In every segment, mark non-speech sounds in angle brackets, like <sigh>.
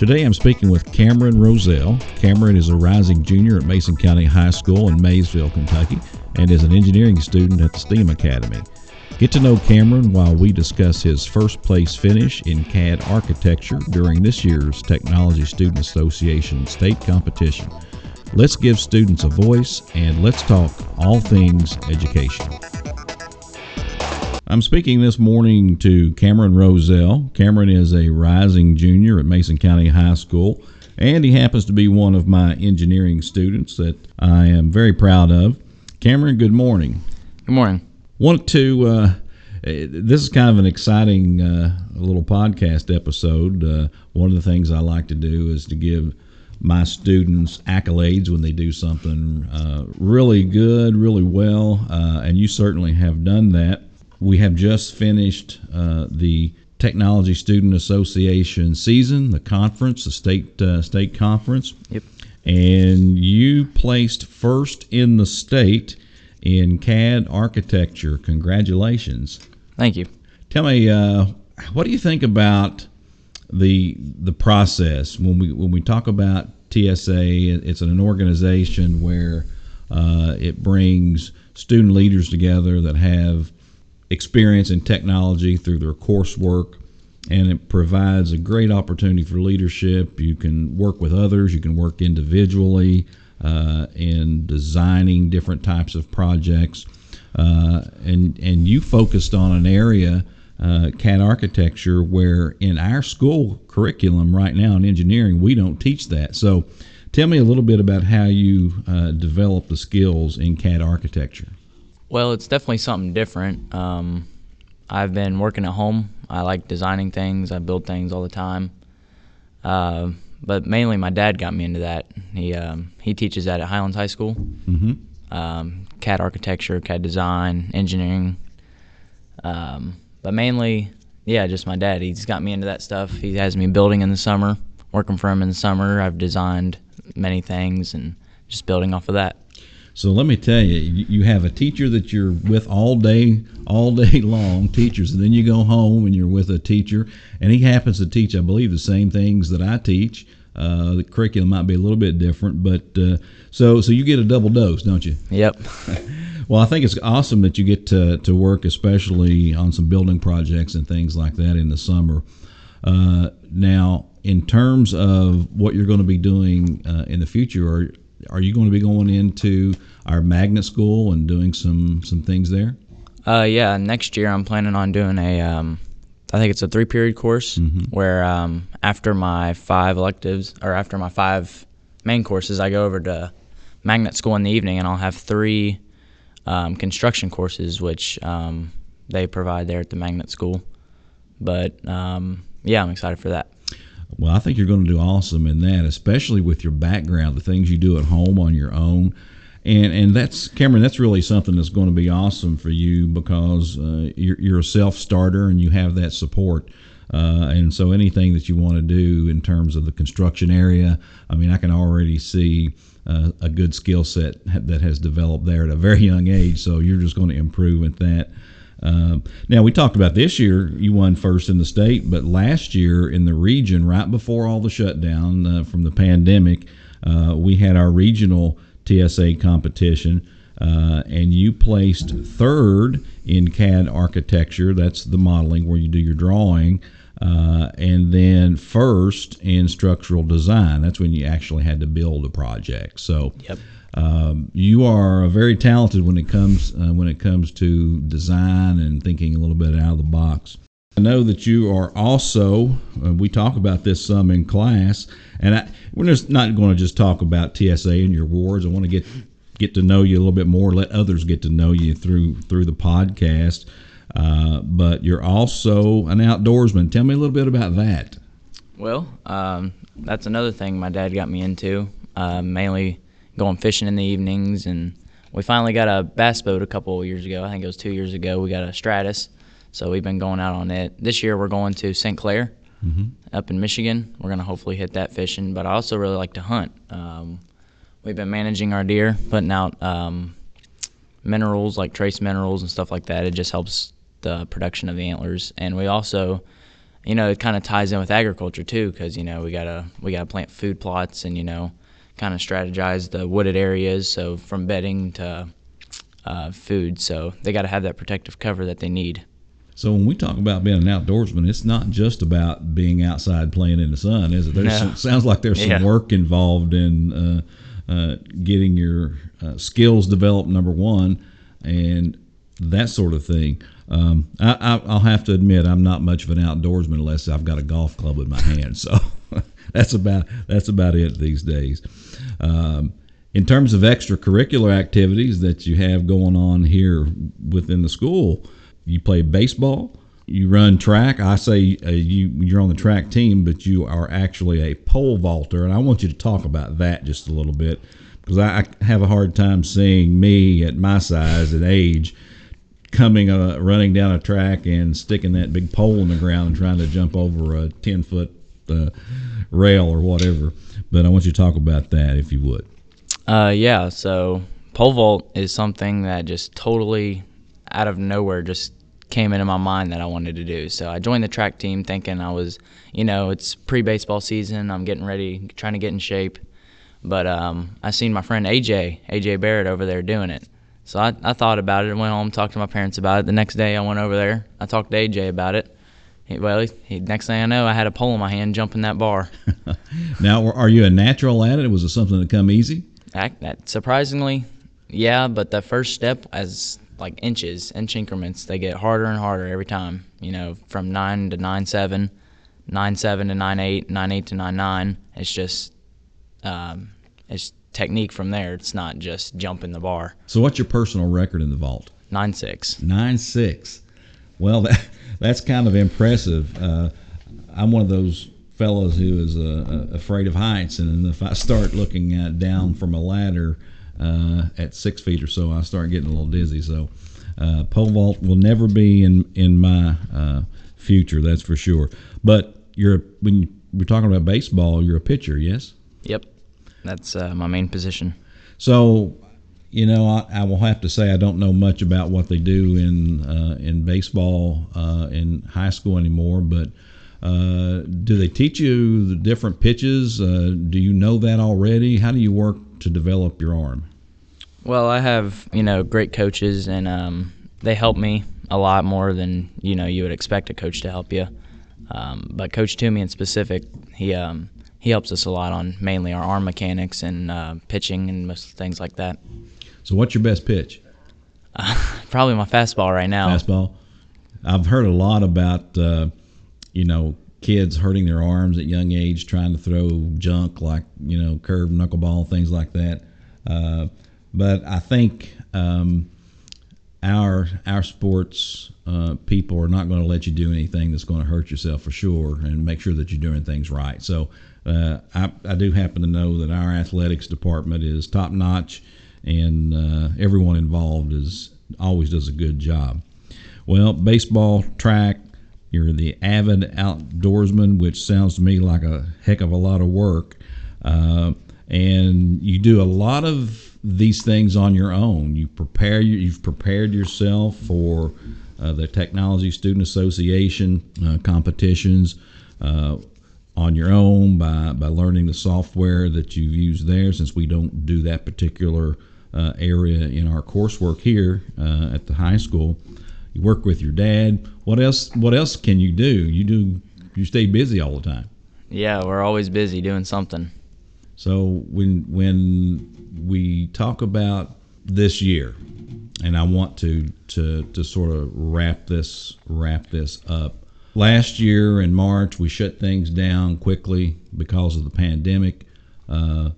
Today I'm speaking with Cameron Roselle. Cameron is a rising junior at Mason County High School in Maysville, Kentucky, and is an engineering student at the STEAM Academy. Get to know Cameron while we discuss his first place finish in CAD architecture during this year's Technology Student Association state competition. Let's give students a voice and let's talk all things education. I'm speaking this morning to Cameron Roselle. Cameron is a rising junior at Mason County High School, and he happens to be one of my engineering students that I am very proud of. Cameron, good morning. Good morning. Want to, uh, this is kind of an exciting uh, little podcast episode. Uh, one of the things I like to do is to give my students accolades when they do something uh, really good, really well, uh, and you certainly have done that. We have just finished uh, the Technology Student Association season, the conference, the state uh, state conference. Yep. And you placed first in the state in CAD architecture. Congratulations! Thank you. Tell me, uh, what do you think about the the process when we when we talk about TSA? It's an organization where uh, it brings student leaders together that have experience in technology through their coursework and it provides a great opportunity for leadership. You can work with others, you can work individually uh, in designing different types of projects. Uh, and, and you focused on an area, uh, CAD architecture, where in our school curriculum right now in engineering, we don't teach that. So tell me a little bit about how you uh, develop the skills in CAD architecture. Well, it's definitely something different. Um, I've been working at home. I like designing things. I build things all the time. Uh, but mainly, my dad got me into that. He um, he teaches that at Highlands High School. Mm-hmm. Um, CAD architecture, CAD design, engineering. Um, but mainly, yeah, just my dad. He's got me into that stuff. He has me building in the summer, working for him in the summer. I've designed many things and just building off of that. So let me tell you, you have a teacher that you're with all day, all day <laughs> long, teachers, and then you go home and you're with a teacher, and he happens to teach, I believe, the same things that I teach. Uh, the curriculum might be a little bit different, but uh, so so you get a double dose, don't you? Yep. <laughs> well, I think it's awesome that you get to to work, especially on some building projects and things like that in the summer. Uh, now, in terms of what you're going to be doing uh, in the future, are are you going to be going into our magnet school and doing some some things there? Uh, yeah, next year I'm planning on doing a, um, I think it's a three period course Mm-hmm. where um, after my five electives or after my five main courses, I go over to magnet school in the evening and I'll have three um, construction courses, which um, they provide there at the magnet school. But um, yeah, I'm excited for that. Well, I think you're going to do awesome in that, especially with your background, the things you do at home on your own. And, and that's Cameron. That's really something that's going to be awesome for you because uh, you're, you're a self starter and you have that support. Uh, and so anything that you want to do in terms of the construction area, I mean, I can already see uh, a good skill set that has developed there at a very young age. So you're just going to improve at that. Um, now we talked about this year. You won first in the state, but last year in the region, right before all the shutdown uh, from the pandemic, uh, we had our regional TSA competition, uh, and you placed third in CAD architecture. That's the modeling where you do your drawing. Uh, and then first in structural design. That's when you actually had to build a project. So Yep. um, you are very talented when it comes uh, when it comes to design and thinking a little bit out of the box. I know that you are also. Uh, we talk about this some in class, and I, we're just not going to just talk about TSA and your awards. I want to get get to know you a little bit more. Let others get to know you through through the podcast. Uh, but you're also an outdoorsman. Tell me a little bit about that. Well, um, that's another thing my dad got me into, uh, mainly going fishing in the evenings. And we finally got a bass boat a couple of years ago. I think it was two years ago. We got a Stratos. So we've been going out on it. This year we're going to St. Clair up in Michigan. We're going to hopefully hit that fishing. But I also really like to hunt. Um, we've been managing our deer, putting out um, minerals like trace minerals and stuff like that. It just helps the production of the antlers. And we also you know, it kind of ties in with agriculture too, because you know we gotta we gotta plant food plots and you know, kind of strategize the wooded areas. So from bedding to uh, food, so they got to have that protective cover that they need. So when we talk about being an outdoorsman, it's not just about being outside playing in the sun, is it? There's No. some, sounds like there's some Yeah. work involved in uh, uh, getting your uh, skills developed. Number one, and that sort of thing. Um, I, I, I'll have to admit, I'm not much of an outdoorsman unless I've got a golf club in my hand. So <laughs> that's about that's about it these days. Um, in terms of extracurricular activities that you have going on here within the school, you play baseball, you run track. I say uh, you you're on the track team, but you are actually a pole vaulter, and I want you to talk about that just a little bit because I, I have a hard time seeing me at my size and age coming uh, running down a track and sticking that big pole in the ground and trying to jump over a 10 foot uh, rail or whatever. But I want you to talk about that if you would. Uh, yeah, so pole vault is something that just totally out of nowhere just came into my mind that I wanted to do. So I joined the track team thinking I was, you know, it's pre baseball season. I'm getting ready, trying to get in shape. But um, I seen my friend AJ, AJ Barrett over there doing it. So I, I thought about it and went home, talked to my parents about it. The next day I went over there. I talked to AJ about it. He, well, he, he, next thing I know, I had a pole in my hand jumping that bar. <laughs> Now, are you a natural at it? Was it something that come easy? That surprisingly, yeah, but the first step as like inches, inch increments, they get harder and harder every time. You know, from nine to nine seven, nine seven to nine eight, nine eight to nine nine. It's just, um, it's technique from there. It's not just jumping the bar. So, what's your personal record in the vault? Nine six. Nine six. Well, <laughs> that, that's kind of impressive. Uh, I'm one of those fellows who is uh, uh, afraid of heights, and if I start looking at, down from a ladder uh, at six feet or so, I start getting a little dizzy. So, uh, pole vault will never be in in my uh, future, that's for sure. But you're when we're talking about baseball, you're a pitcher, yes? Yep, that's uh, my main position. So, you know, I, I will have to say I don't know much about what they do in uh, in baseball uh, in high school anymore. But uh, do they teach you the different pitches? Uh, do you know that already? How do you work to develop your arm? Well, I have you know great coaches, and um, they help me a lot more than you know you would expect a coach to help you. Um, but Coach Toomey in specific, he um, he helps us a lot on mainly our arm mechanics and uh, pitching and most things like that. So, what's your best pitch? <laughs> Probably my fastball right now. Fastball. I've heard a lot about uh, you know kids hurting their arms at young age, trying to throw junk like you know curved knuckleball things like that. Uh, but I think um, our our sports uh, people are not going to let you do anything that's going to hurt yourself for sure, and make sure that you're doing things right. So uh, I, I do happen to know that our athletics department is top notch, and uh, everyone involved is always does a good job. Well, baseball, track, you're the avid outdoorsman, which sounds to me like a heck of a lot of work. Uh, and you do a lot of these things on your own. You prepare you, you've prepared yourself for uh, the Technology Student Association uh, competitions uh, on your own by, by learning the software that you've used there. Since we don't do that particular uh, area in our coursework here uh, at the high school, you work with your dad. What else? What else can you do? You do. You stay busy all the time. Yeah, we're always busy doing something. So when when we talk about this year, and I want to to to sort of wrap this wrap this up. Last year in March, we shut things down quickly because of the pandemic. Uh,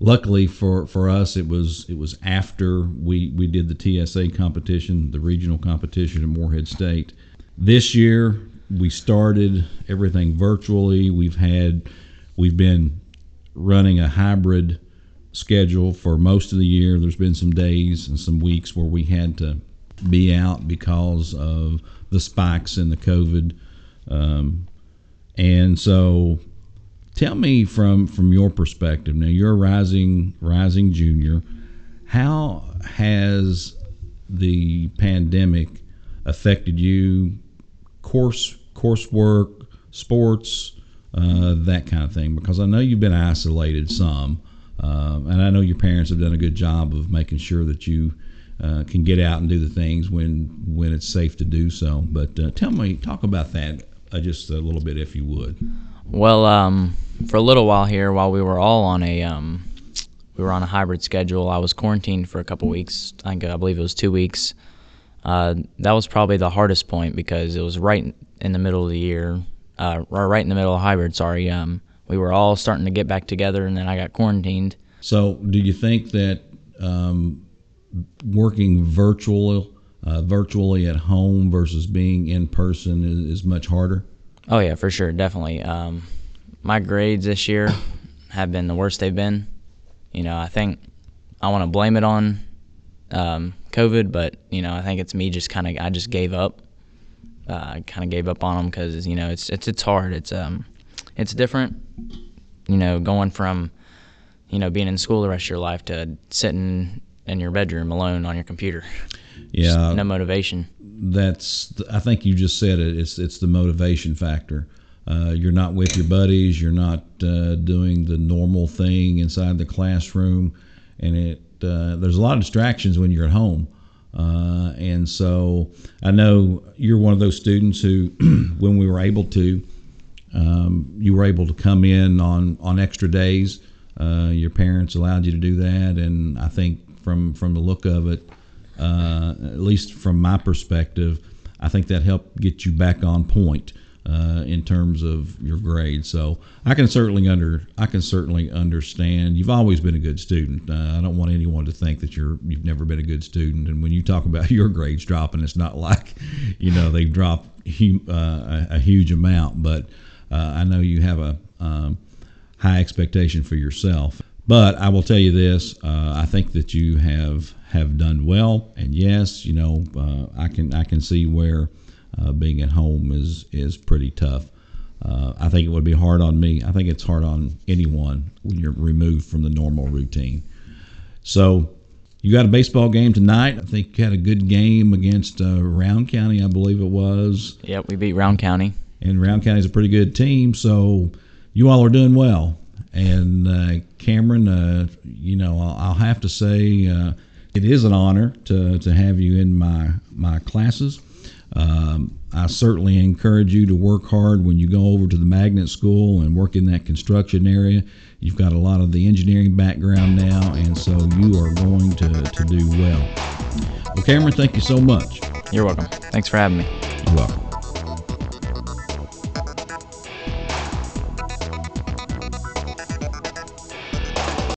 luckily for, for us, it was it was after we, we did the TSA competition, the regional competition at Morehead State. This year, we started everything virtually. We've had we've been running a hybrid schedule for most of the year. There's been some days and some weeks where we had to be out because of the spikes in the COVID. Um, and so, tell me from from your perspective. Now, you're a rising rising junior. How has the pandemic affected you? Course coursework, sports, uh, that kind of thing? Because I know you've been isolated some, uh, and I know your parents have done a good job of making sure that you uh, can get out and do the things when when it's safe to do so. But uh, tell me, talk about that uh, just a little bit, if you would. Well, um, for a little while here, while we were all on a um, we were on a hybrid schedule, I was quarantined for a couple weeks. I think I believe it was two weeks. Uh, that was probably the hardest point because it was right in the middle of the year, uh, or right in the middle of hybrid. Sorry, um, we were all starting to get back together, and then I got quarantined. So, do you think that um, working virtual, uh, virtually at home versus being in person is, is, much harder? Oh yeah, for sure, definitely. Um, my grades this year <coughs> have been the worst they've been. You know, I think I want to blame it on um, COVID, but you know, I think it's me just kind of I just gave up. Uh, I kind of gave up on them because you know it's it's it's hard. It's um it's different. You know, going from you know being in school the rest of your life to sitting in your bedroom alone on your computer. Yeah, just no motivation. That's I think you just said it. It's it's the motivation factor. Uh, you're not with your buddies. You're not uh, doing the normal thing inside the classroom, and it uh, there's a lot of distractions when you're at home. Uh, and so I know you're one of those students who, <clears throat> when we were able to, um, you were able to come in on, on extra days. Uh, your parents allowed you to do that, and I think from from the look of it, uh, at least from my perspective, I think that helped get you back on point uh, in terms of your grades. So I can certainly under I can certainly understand. You've always been a good student. Uh, I don't want anyone to think that you're you've never been a good student. And when you talk about <laughs> your grades dropping, it's not like you know they've dropped uh, a, a, huge amount, but uh, I know you have a um, high expectation for yourself. But I will tell you this: uh, I think that you have have done well, and yes, you know uh, I can I can see where uh, being at home is is pretty tough. Uh, I think it would be hard on me. I think it's hard on anyone when you're removed from the normal routine. So, you got a baseball game tonight. I think you had a good game against uh, Rowan County, I believe it was. Yep, we beat Rowan County. And Rowan County is a pretty good team, so you all are doing well. And uh, Cameron, uh, you know, I'll, I'll, have to say uh, it is an honor to, to have you in my my classes. Um, I certainly encourage you to work hard when you go over to the magnet school and work in that construction area. You've got a lot of the engineering background now, and so you are going to, to do well. Well, Cameron, thank you so much. You're welcome. Thanks for having me. You're welcome.